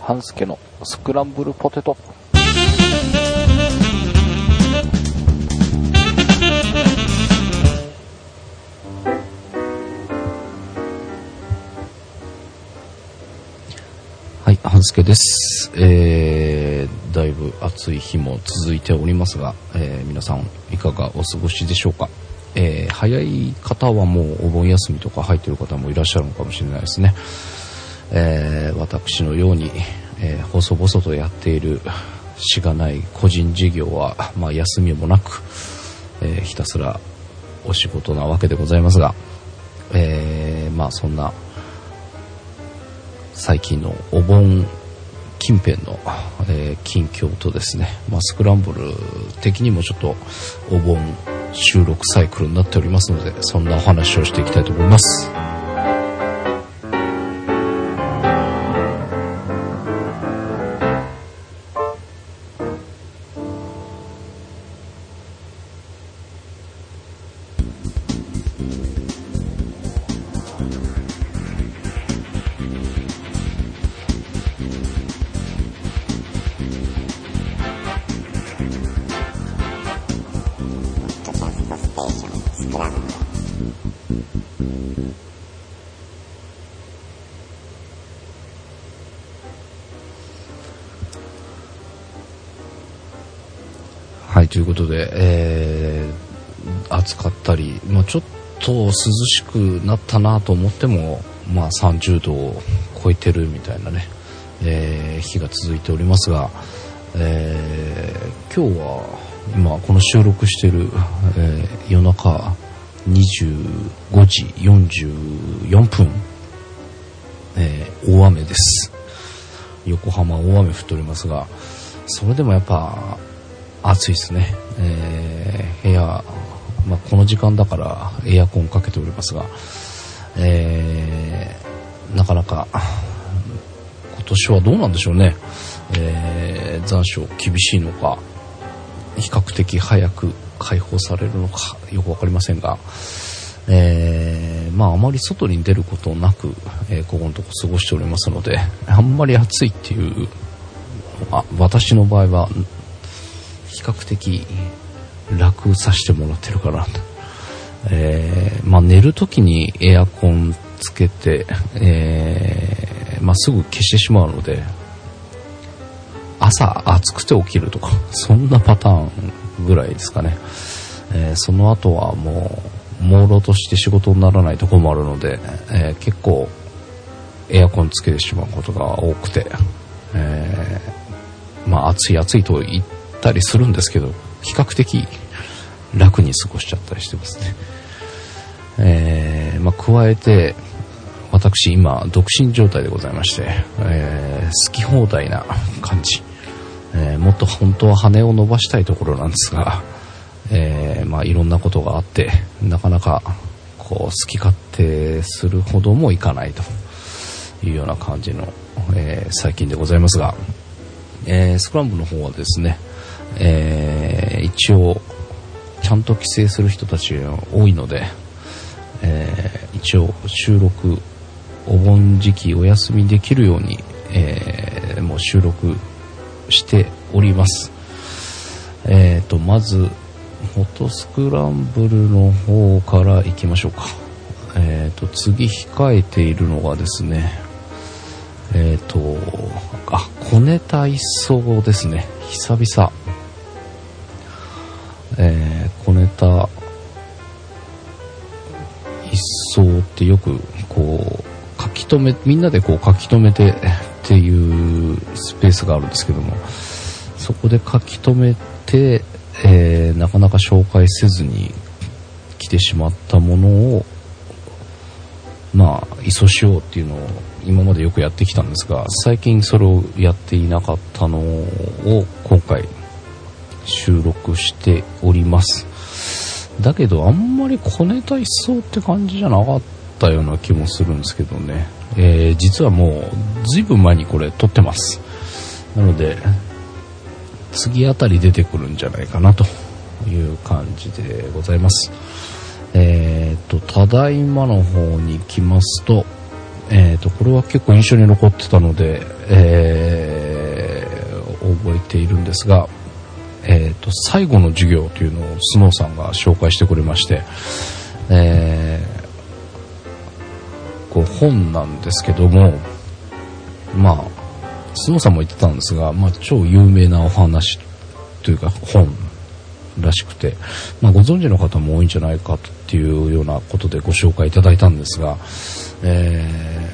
半助のスクランブルポテト。はい、半助です。えー、だいぶ暑い日も続いておりますが、えー皆さんいかがお過ごしでしょうか？えー早い方はもうお盆休みとか入ってる方もいらっしゃるのかもしれないですね。えー私のように、えー細々とやっているしがない個人事業は、まあ、休みもなく、えーひたすらお仕事なわけでございますが、えーまあそんな最近のお盆近辺の、えー近況とですね、まあ、スクランブル的にもちょっとお盆収録サイクルになっておりますのでそんなお話をしていきたいと思います。と涼しくなったなと思っても、まあ、30度を超えてるみたいなね、えー日が続いておりますが、えー今日は今この収録してる、えー夜中25時44分、え大雨です。横浜大雨降っておりますがそれでもやっぱ暑いですね、えー部屋、まあ、この時間だからエアコンかけておりますが、えーなかなか今年はどうなんでしょうね、えー残暑厳しいのか比較的早く解放されるのかよく分かりませんが、えーまああまり外に出ることなく、えーここのとこ過ごしておりますのであんまり暑いっていうあ私の場合は比較的楽させてもらってるかなと、えーまあ、寝る時にエアコンつけて、えーまあ、すぐ消してしまうので朝暑くて起きるとか そんなパターンぐらいですかね、えーその後はもう朦朧として仕事にならないとこもあるので、え結構エアコンつけてしまうことが多くて、えまあ暑い暑いと言ったりするんですけど比較的楽に過ごしちゃったりしてますね、えーまあ、加えて私今独身状態でございまして、えー好き放題な感じ、えーもっと本当は羽を伸ばしたいところなんですが、えーまあ、いろんなことがあってなかなかこう好き勝手するほどもいかないと。いうような感じの、えー最近でございますが、えスクランブルの方はですね、え一応ちゃんと規制する人たちが多いので、えー一応収録お盆時期お休みできるように、えーもう収録しておりますえーとまずフォトスクランブルの方から行きましょうかえーと次控えているのがですねえっ、と、あ、小ネタ一掃ですね。久々。えー、小ネタ一掃ってよく、こう、書き留め、みんなでこう書き留めてっていうスペースがあるんですけども、そこで書き留めて、えーなかなか紹介せずに来てしまったものを、まあ、いそしようっていうのを今までよくやってきたんですが、最近それをやっていなかったのを今回収録しております。だけど、あんまり小ネタ一掃って感じじゃなかったような気もするんですけどね。えー実はもう、ずいぶん前にこれ撮ってます。なので、次あたり出てくるんじゃないかなという感じでございます。えー、と、ただいまの方に来ますと、えー、とこれは結構印象に残ってたので、えー覚えているんですが、えー、と最後の授業というのをスノーさんが紹介してくれまして、えーこう本なんですけどもまあスノーさんも言ってたんですが、まあ、超有名なお話というか本らしくて、まあ、ご存知の方も多いんじゃないかっていうようなことでご紹介いただいたんですが、え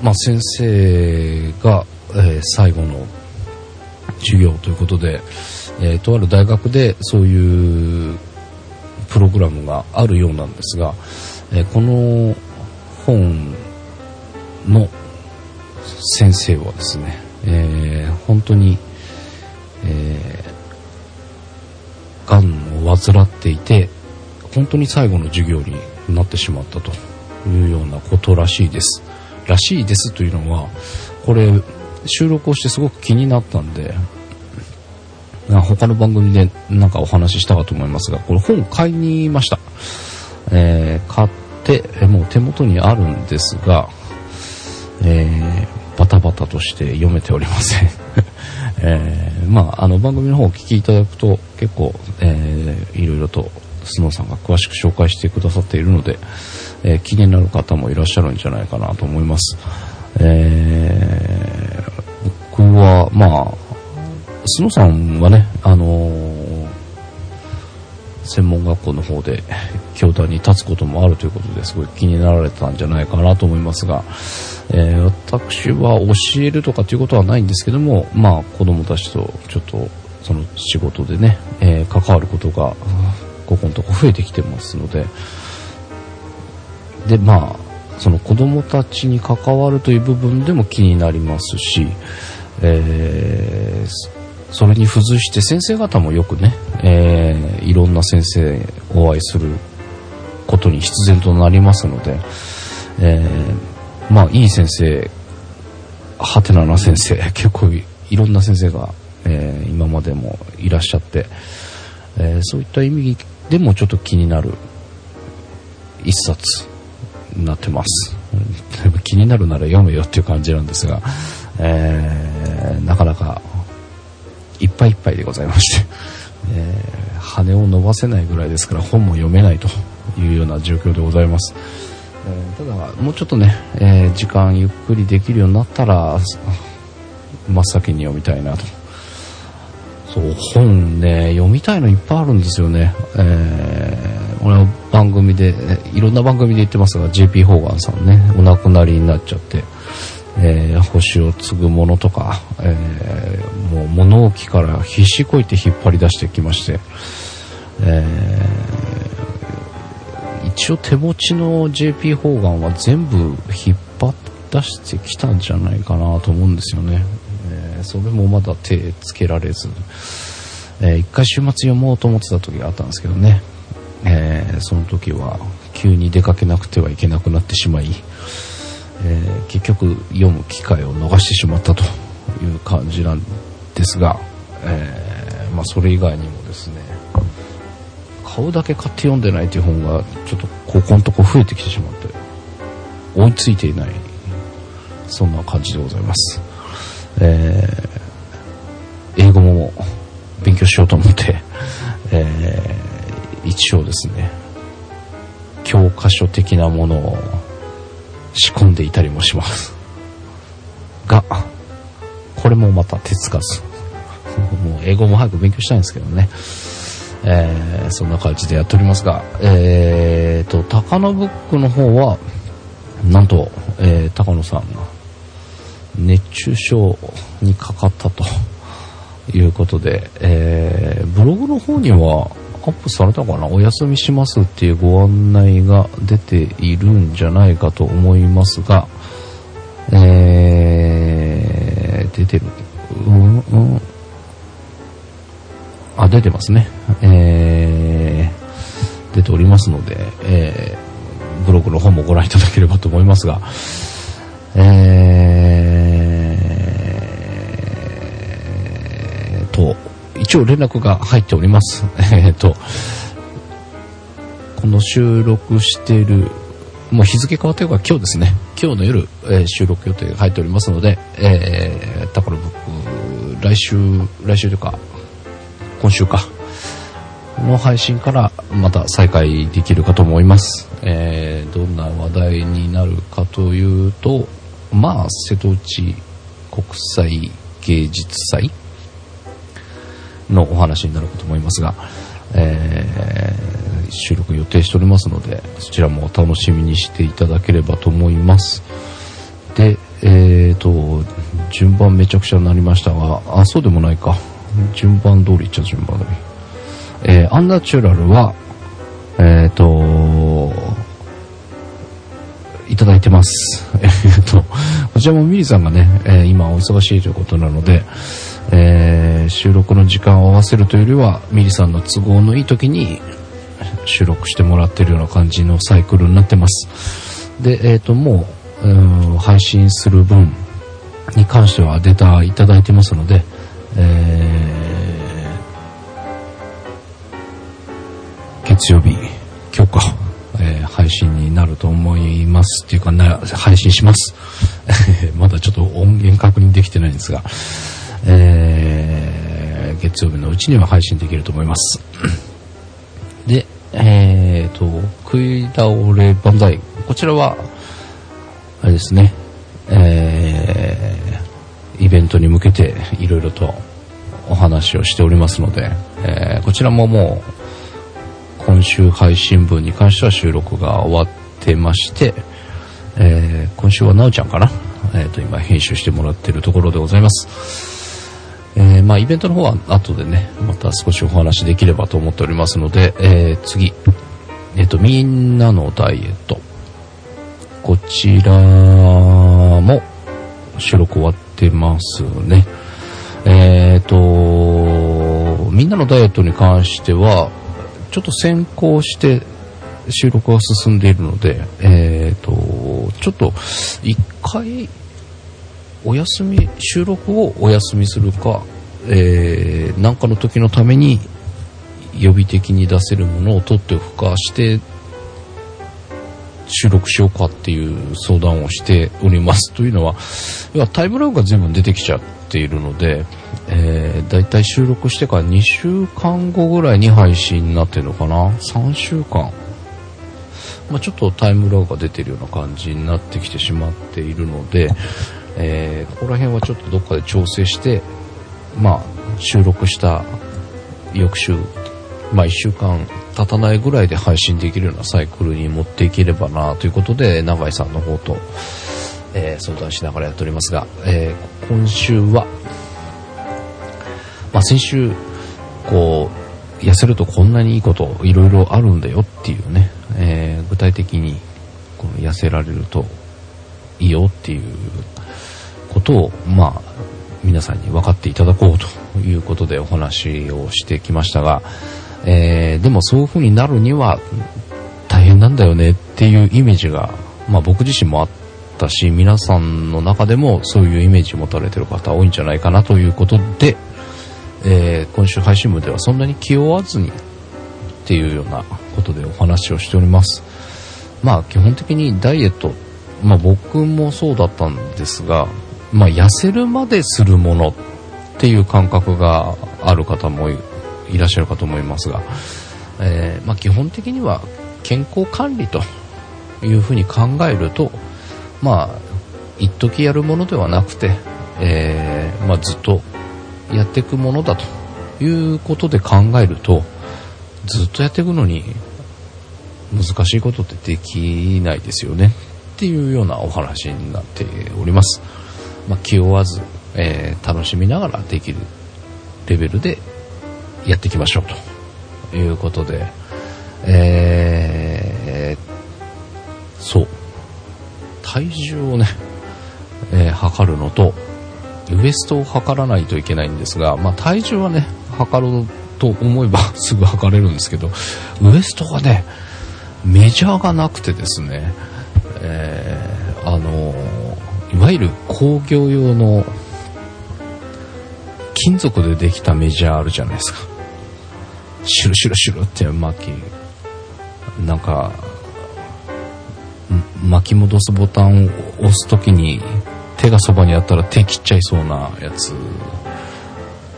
ーまあ、先生が、えー最後の授業ということで、えーとある大学でそういうプログラムがあるようなんですが、えーこの本の先生はですね、えー本当に、えー、癌を患っていて、本当に最後の授業になってしまったというようなことらしいです。らしいですというのは、これ、収録をしてすごく気になったんで、他の番組でなんかお話ししたかと思いますが、これ本買いに行きました。えー買って、もう手元にあるんですが、えーバタバタとして読めておりません。えーまあ、あの番組の方をお聞きいただくと結構、えーいろいろとスノーさんが詳しく紹介してくださっているので、えー気になる方もいらっしゃるんじゃないかなと思います。えー僕は、まあ、スノさんはね、あのー専門学校の方で教壇に立つこともあるということですごい気になられたんじゃないかなと思いますが、えー私は教えるとかっていうことはないんですけども、まあ子供たちとちょっとその仕事でね、えー関わることがここのとこ増えてきてますので、で、まあ、その子供たちに関わるという部分でも気になりますし、えーそれに付随して先生方もよくね、えーいろんな先生お会いすることに必然となりますので、えーまあいい先生、はてなな先生、結構いろんな先生が、えー今までもいらっしゃって、えーそういった意味でもちょっと気になる一冊になってます。気になるなら読めよっていう感じなんですが、えーなかなかいっぱいいっぱいでございまして、えー羽を伸ばせないぐらいですから本も読めないというような状況でございます。えーただ、もうちょっとね、えー時間ゆっくりできるようになったら、真っ先に読みたいなと。そう、本ね、読みたいのいっぱいあるんですよね。えー俺は番組で、いろんな番組で言ってますが、JP ホーガンさんね、お亡くなりになっちゃって、えー星を継ぐものとか、えーもう物置から必死こいて引っ張り出してきまして、えー一応手持ちの JP ホーガンは全部引っ張っ出してきたんじゃないかなと思うんですよね。えそれもまだ手つけられず、えー一回週末読もうと思ってた時があったんですけどね、えその時は急に出かけなくてはいけなくなってしまい、えー結局読む機会を逃してしまったという感じなんですが、えーまあ、それ以外にもですね買うだけ買って読んでないという本がちょっとここのとこ増えてきてしまって追いついていないそんな感じでございます、えー英語も勉強しようと思って、えー一応ですね教科書的なものを仕込んでいたりもします。が、これもまた手つかず。もう英語も早く勉強したいんですけどね。えーそんな感じでやっておりますが、えーと、高野ブックの方は、なんと、えー高野さんが熱中症にかかったということで、えーブログの方にはアップされたかな？お休みしますっていうご案内が出ているんじゃないかと思いますが、えー出てる。うんうんあ、出てますね。えー出ておりますので、えーブログの方もご覧いただければと思いますが、えーと、一応連絡が入っております。えーと、この収録している、もう日付変わってるから今日ですね。今日の夜、えー収録予定が入っておりますので、えー、だから僕、来週、来週というか、今週か、の配信からまた再開できるかと思います。えー、どんな話題になるかというと、まあ、瀬戸内国際芸術祭のお話になるかと思いますが、えー収録予定しておりますので、そちらもお楽しみにしていただければと思います。で、えーと、順番めちゃくちゃになりましたが、あ、そうでもないか。順番通りっちゃ順番通り。えーアンナチュラルは、えーと、いただいてます。えーと、こちらもミリさんがね、えー今お忙しいということなので、えー収録の時間を合わせるというよりは、ミリさんの都合のいい時に収録してもらってるような感じのサイクルになってます。で、えっ、と、もう、うん配信する分に関してはデータいただいてますので、えー月曜日、今日か、えー配信になると思います。っていうかな、配信します。まだちょっと音源確認できてないんですが、えー月曜日のうちには配信できると思います。で、えーと、食い倒れ万歳。こちらは、あれですね、えー、イベントに向けていろいろとお話をしておりますので、えーこちらももう、今週配信分に関しては収録が終わってまして、えー今週はなおちゃんかな？えーと、今編集してもらってるところでございます。えーまあ、イベントの方は後でね、また少しお話できればと思っておりますので、えー次。えっ、と、みんなのダイエット。こちらも収録終わってますね。えっ、と、みんなのダイエットに関しては、ちょっと先行して収録が進んでいるので、えっ、と、ちょっと一回お休み、収録をお休みするか、えー、なんかの時のために予備的に出せるものを取っておくかして、収録しようかっていう相談をしております。というのは、要はタイムラグが全部出てきちゃっているので、えー、だいたい収録してから2週間後ぐらいに配信になってるのかな ?3 週間。まあ、ちょっとタイムラグが出てるような感じになってきてしまっているので、えーここら辺はちょっとどっかで調整して、まあ、収録した翌週、まあ、1週間経たないぐらいで配信できるようなサイクルに持っていければなということで、永井さんの方と、えー相談しながらやっておりますが、えー今週は、まあ、先週、こう、痩せるとこんなにいいこといろいろあるんだよっていうね、えー具体的にこの痩せられるといいよっていうことを、まあ、皆さんに分かっていただこうということでお話をしてきましたが、えーでもそういう風になるには大変なんだよねっていうイメージが、まあ僕自身もあったし、皆さんの中でもそういうイメージ持たれてる方多いんじゃないかなということで、えー今週配信部ではそんなに気負わずにっていうようなことでお話をしております。まあ基本的にダイエット、まあ僕もそうだったんですが、まあ痩せるまでするものっていう感覚がある方もいらっしゃるかと思いますが、えーまあ基本的には健康管理というふうに考えると、まあ一時やるものではなくて、えーまあずっとやっていくものだということで考えると、ずっとやっていくのに難しいことってできないですよねっていうようなお話になっております。まあ、気負わず、えー楽しみながらできるレベルでやっていきましょうということで、えーそう、体重をね、えー測るのと、ウエストを測らないといけないんですが、まあ、体重はね、測ろうと思えば すぐ測れるんですけど、ウエストがね、メジャーがなくてですね、えーわゆる工業用の金属でできたメジャーあるじゃないですか。シュルシュルシュルって巻き、なんか、巻き戻すボタンを押すときに手がそばにあったら手切っちゃいそうなやつ。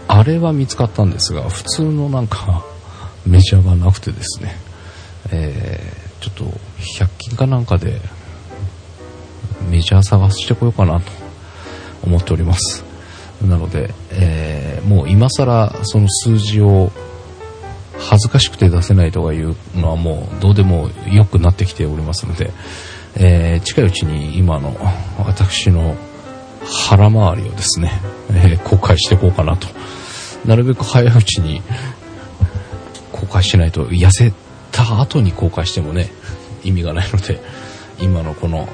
あれは見つかったんですが、普通のなんかメジャーがなくてですね、えー、ちょっと100均かなんかでメジャー探してこようかなと思っております。なので、えー、もう今更その数字を恥ずかしくて出せないとかいうのはもうどうでもよくなってきておりますので、えー、近いうちに今の私の腹回りをですね、えー、公開していこうかなと。なるべく早いうちに公開しないと痩せた後に公開してもね、意味がないので、今のこの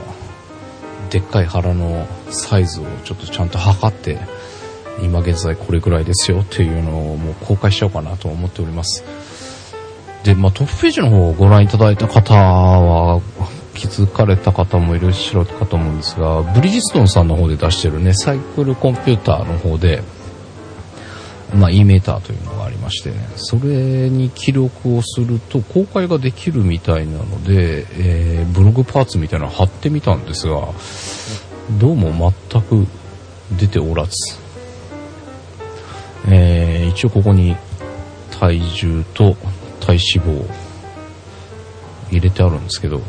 でっかい腹のサイズをちょっとちゃんと測って、今現在これぐらいですよっていうのをもう公開しちゃおうかなと思っております。で、まあ、トップページの方をご覧いただいた方は気づかれた方もいらっしゃるかと思うんですが、ブリヂストンさんの方で出してるね、サイクルコンピューターの方で、まあ、E メーターというのがありまして、ね、それに記録をすると公開ができるみたいなので、えー、ブログパーツみたいなの貼ってみたんですが、どうも全く出ておらず、えー、一応ここに体重と体脂肪入れてあるんですけど、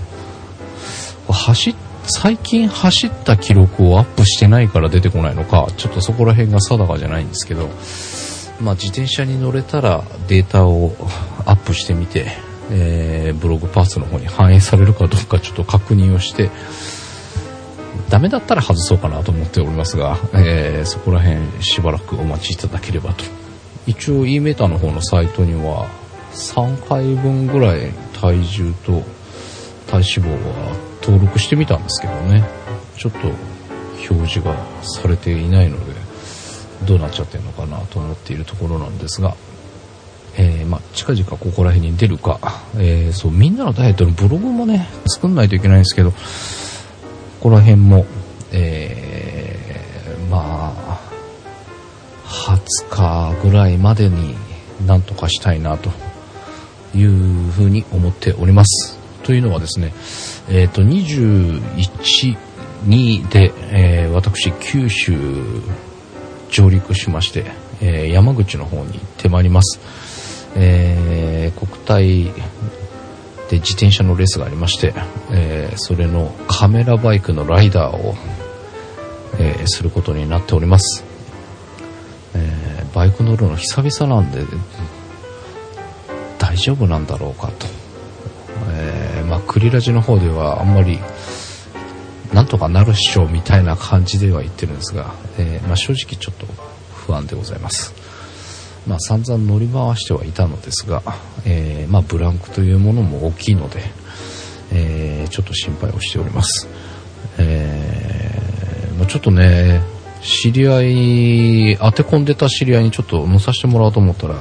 走っ最近走った記録をアップしてないから出てこないのか、ちょっとそこら辺が定かじゃないんですけど、まあ、自転車に乗れたらデータを アップしてみて、えー、ブログパーツの方に反映されるかどうかちょっと確認をして、ダメだったら外そうかなと思っておりますが、えー、そこら辺しばらくお待ちいただければと。一応 E メーターの方のサイトには3回分ぐらい体重と体脂肪は登録してみたんですけどね、ちょっと表示がされていないので、どうなっちゃってるのかなと思っているところなんですが、えー、まあ、近々ここら辺に出るか、えー、そう、みんなのダイエットのブログもね、作んないといけないんですけど、ここら辺も、えー、まあ、20日ぐらいまでになんとかしたいなというふうに思っております。というのはですね、えっ、ー、と、21、2で、えー、私、九州上陸しまして、えー、山口の方に行ってまいります。えー、国体で自転車のレースがありまして、えー、それのカメラバイクのライダーを、え、することになっております。え、バイク乗るの久々なんで、大丈夫なんだろうかと。え、まあ、クリラジの方ではあんまりなんとかなるっしょみたいな感じでは言ってるんですが、えー、まあ、正直ちょっと不安でございます。まあ、散々乗り回してはいたのですが、えー、まあ、ブランクというものも大きいので、えー、ちょっと心配をしております。えー、まあ、ちょっとね、知り合い、当て込んでた知り合いにちょっと乗させてもらおうと思ったら、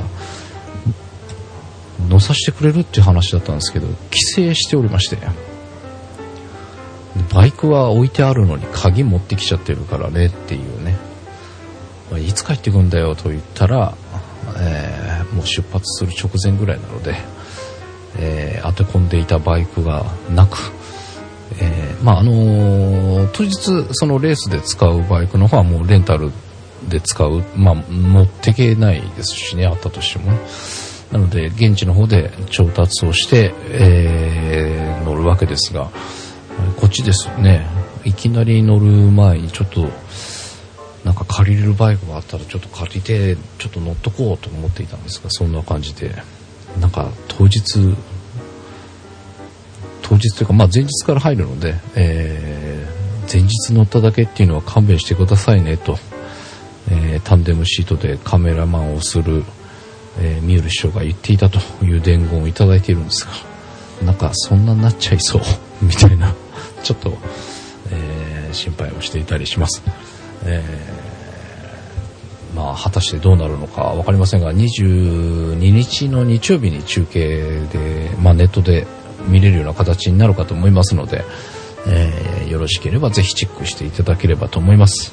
乗させてくれるっていう話だったんですけど、帰省しておりまして、バイクは置いてあるのに鍵持ってきちゃってるからねっていうね、まあ、いつ帰ってくんだよと言ったら、えー、もう出発する直前ぐらいなので、えー、当て込んでいたバイクがなく、えー、まああのー、当日そのレースで使うバイクの方はもうレンタルで使う、まあ、持ってけないですしね、あったとしてもね。なので、現地の方で調達をして、えー、乗るわけですが、こっちですね。いきなり乗る前にちょっとなんか借りれるバイクがあったらちょっと借りてちょっと乗っとこうと思っていたんですがそんな感じで。なんか当日当日というかまあ前日から入るので、えー、前日乗っただけっていうのは勘弁してくださいねと、えー、タンデムシートでカメラマンをする、えー、ミュール師匠が言っていたという伝言をいただいているんですがなんかそんなになっちゃいそうみたいな。ちょっと、えー、心配をしていたりします。えー、まあ、果たしてどうなるのか分かりませんが、22日の日曜日に中継で、まあ、ネットで見れるような形になるかと思いますので、えー、よろしければぜひチェックしていただければと思います。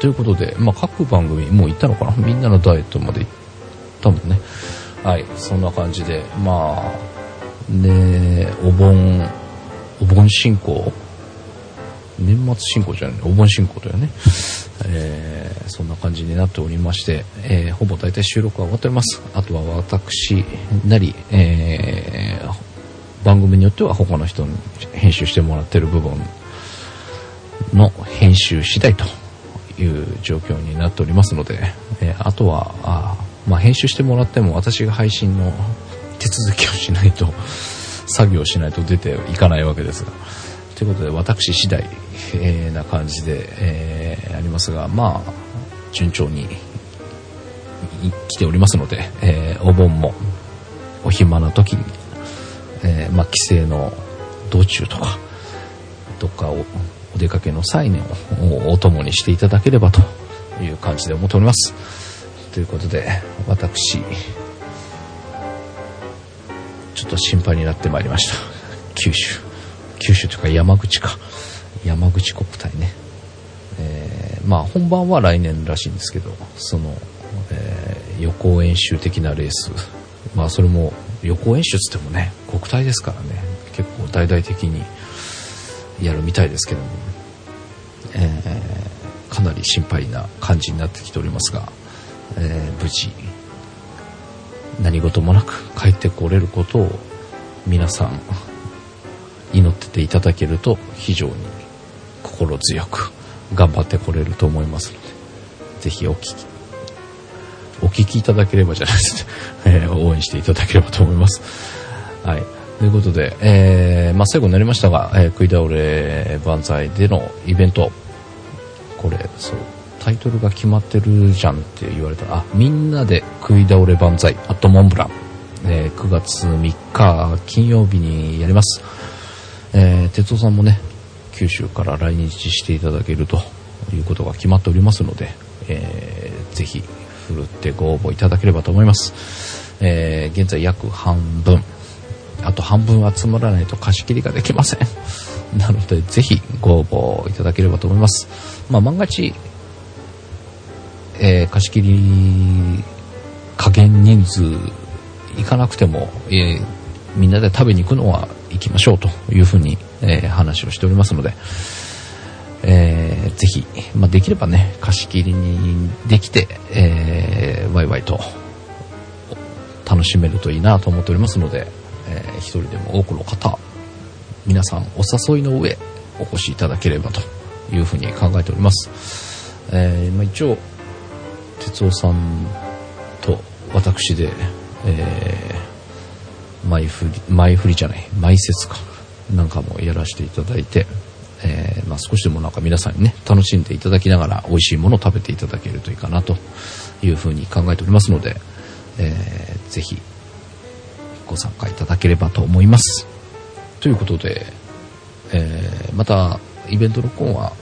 ということで、まあ、各番組もう行ったのかな？みんなのダイエットまで行ったもんね。はい、そんな感じで、まあ、で、お盆お盆進行年末進行じゃないお盆進行だよね。えー、そんな感じになっておりまして、えーほぼ大体収録は終わっております。あとは私なり、えー番組によっては他の人に編集してもらってる部分の編集次第という状況になっておりますので、えあとは、あまあ、編集してもらっても私が配信の手続きをしないと、作業しないと出ていかないわけですが。ということで、私次第、えーな感じで、えーありますが、まあ、順調に来ておりますので、えーお盆もお暇な時に、えーまあ、帰省の道中とか、どっかおお出かけの際におお供にしていただければという感じで思っております。ということで、私、ちょっと心配になってまいりました。九州。九州というか山口か。山口国体ね。えーまあ本番は来年らしいんですけど、その、えー予行演習的なレース。まあそれも予行演習つってもね、国体ですからね、結構大々的にやるみたいですけども、えーかなり心配な感じになってきておりますが、えー無事、何事もなく帰ってこれることを皆さん祈ってていただけると非常に心強く頑張ってこれると思いますので、ぜひお聞き、お聞きいただければじゃないですね、え 応援していただければと思います。はい。ということで、えーまあ、最後になりましたが、えー食い倒れ万歳でのイベント、これ、そう、タイトルが決まってるじゃんって言われたら、あ、みんなで食い倒れ万歳、アットモンブラン、えー9月3日金曜日にやります。えー、哲夫さんもね、九州から来日していただけるということが決まっておりますので、えーぜひ、ふるってご応募いただければと思います。えー現在約半分、あと半分集まらないと貸し切りができません。なので、ぜひご応募いただければと思います。まあ、万が一、えー貸し切り加減人数行かなくても、えーみんなで食べに行くのは行きましょうというふうに、えー話をしておりますので、えーぜひ、まあ、できればね、貸し切りにできて、えーワイワイと楽しめるといいなと思っておりますので、えー一人でも多くの方、皆さんお誘いの上、お越しいただければというふうに考えております。えーまあ、一応、哲夫さんと私で、えー前振り、前振りじゃない、前説か、なんかもやらせていただいて、えーまあ、少しでもなんか皆さんにね、楽しんでいただきながら美味しいものを食べていただけるといいかなというふうに考えておりますので、えーぜひご参加いただければと思います。ということで、えーまたイベント録音は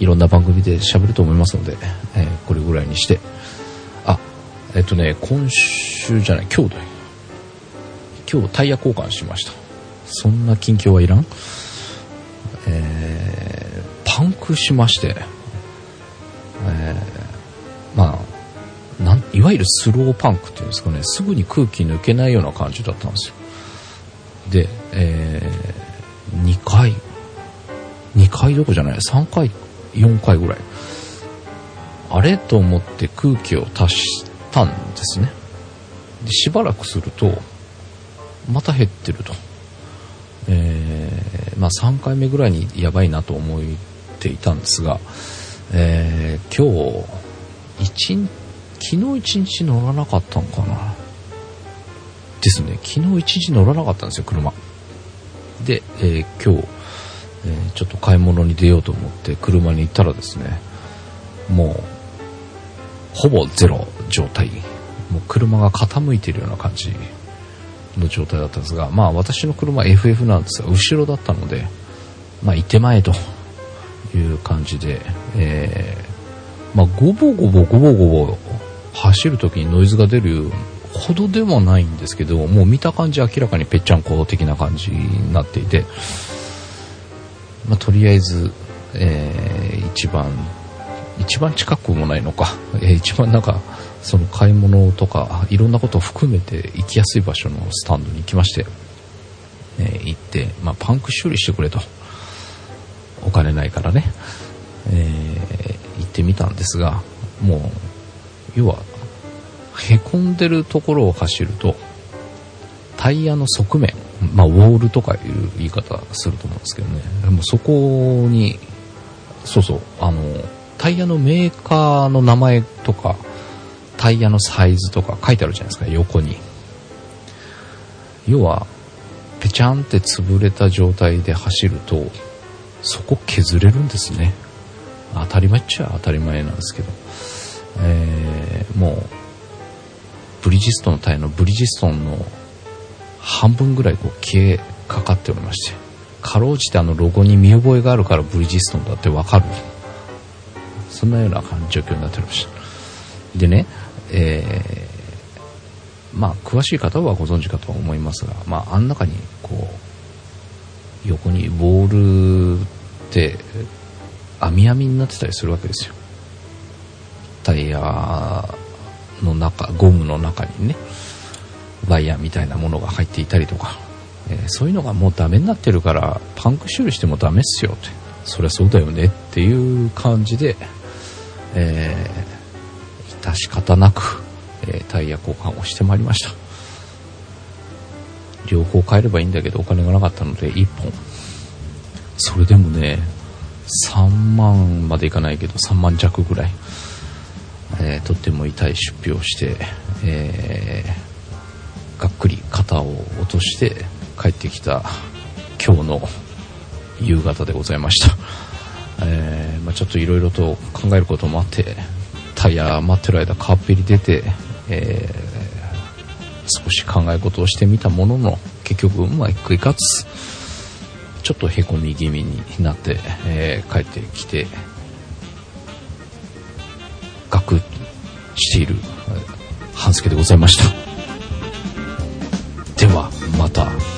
いろんな番組で喋ると思いますので、えーこれぐらいにして、あ、えっとね、今週じゃない、今日だよ。今日タイヤ交換しました。そんな近況はいらん？えーパンクしまして、えーまあ、なん、いわゆるスローパンクっていうんですかね、すぐに空気抜けないような感じだったんですよ。で、えー、2回、2回どこじゃない、3回、4回ぐらい。あれと思って空気を足したんですね。で、しばらくすると、また減ってると。えーまあ3回目ぐらいにやばいなと思っていたんですが、えー今日、一日昨日一日乗らなかったのかな。ですね、昨日一日乗らなかったんですよ、車。で、えー今日、えーちょっと買い物に出ようと思って車に行ったらですね、もう、ほぼゼロ状態。もう車が傾いているような感じの状態だったんですが、まあ私の車 FF なんですが、後ろだったので、まあ行ってまえという感じで、えー、まあゴボゴボゴボゴボ走る時にノイズが出るほどでもないんですけど、もう見た感じ明らかにぺっちゃんこ的な感じになっていて、まあとりあえず、えー一番、一番近くもないのか、えー一番なんか、その買い物とかいろんなことを含めて行きやすい場所のスタンドに行きまして、えー行って、まあ、パンク修理してくれと。お金ないからね。えー行ってみたんですが、もう、要は、へこんでるところを走ると、タイヤの側面、まあ、ウォールとかいう言い方すると思うんですけどね。でもそこに、そうそう、あの、タイヤのメーカーの名前とか、タイヤのサイズとか書いてあるじゃないですか、横に。要は、ぺちゃんって潰れた状態で走ると、そこ削れるんですね。当たり前っちゃ当たり前なんですけど。えーもう、ブリヂストンのタイヤのブリヂストンの半分ぐらいこう消えかかっておりまして、かろうじてあのロゴに見覚えがあるからブリヂストンだってわかる。そんなような状況になっておりました。でね、えーまあ、詳しい方はご存知かとは思いますが、まあ、あん中に、こう、横にボールって、網網になってたりするわけですよ。タイヤの中、ゴムの中にね、ワイヤーみたいなものが入っていたりとか、えーそういうのがもうダメになってるから、パンク修理してもダメっすよって。そりゃそうだよねっていう感じで、えー、致し方なく、えータイヤ交換をしてまいりました。両方買えればいいんだけど、お金がなかったので、1本。それでもね、3万までいかないけど、3万弱ぐらい、えーとっても痛い出費をして、えーがっくり肩を落として帰ってきた今日の夕方でございました。えーまあ、ちょっといろいろと考えることもあって、タイヤ待ってる間カーペリ出て、えー少し考え事をしてみたものの、結局うまくいかず、ちょっとへこみ気味になって、えー帰ってきて、ガクッしている、半助でございました。السلطه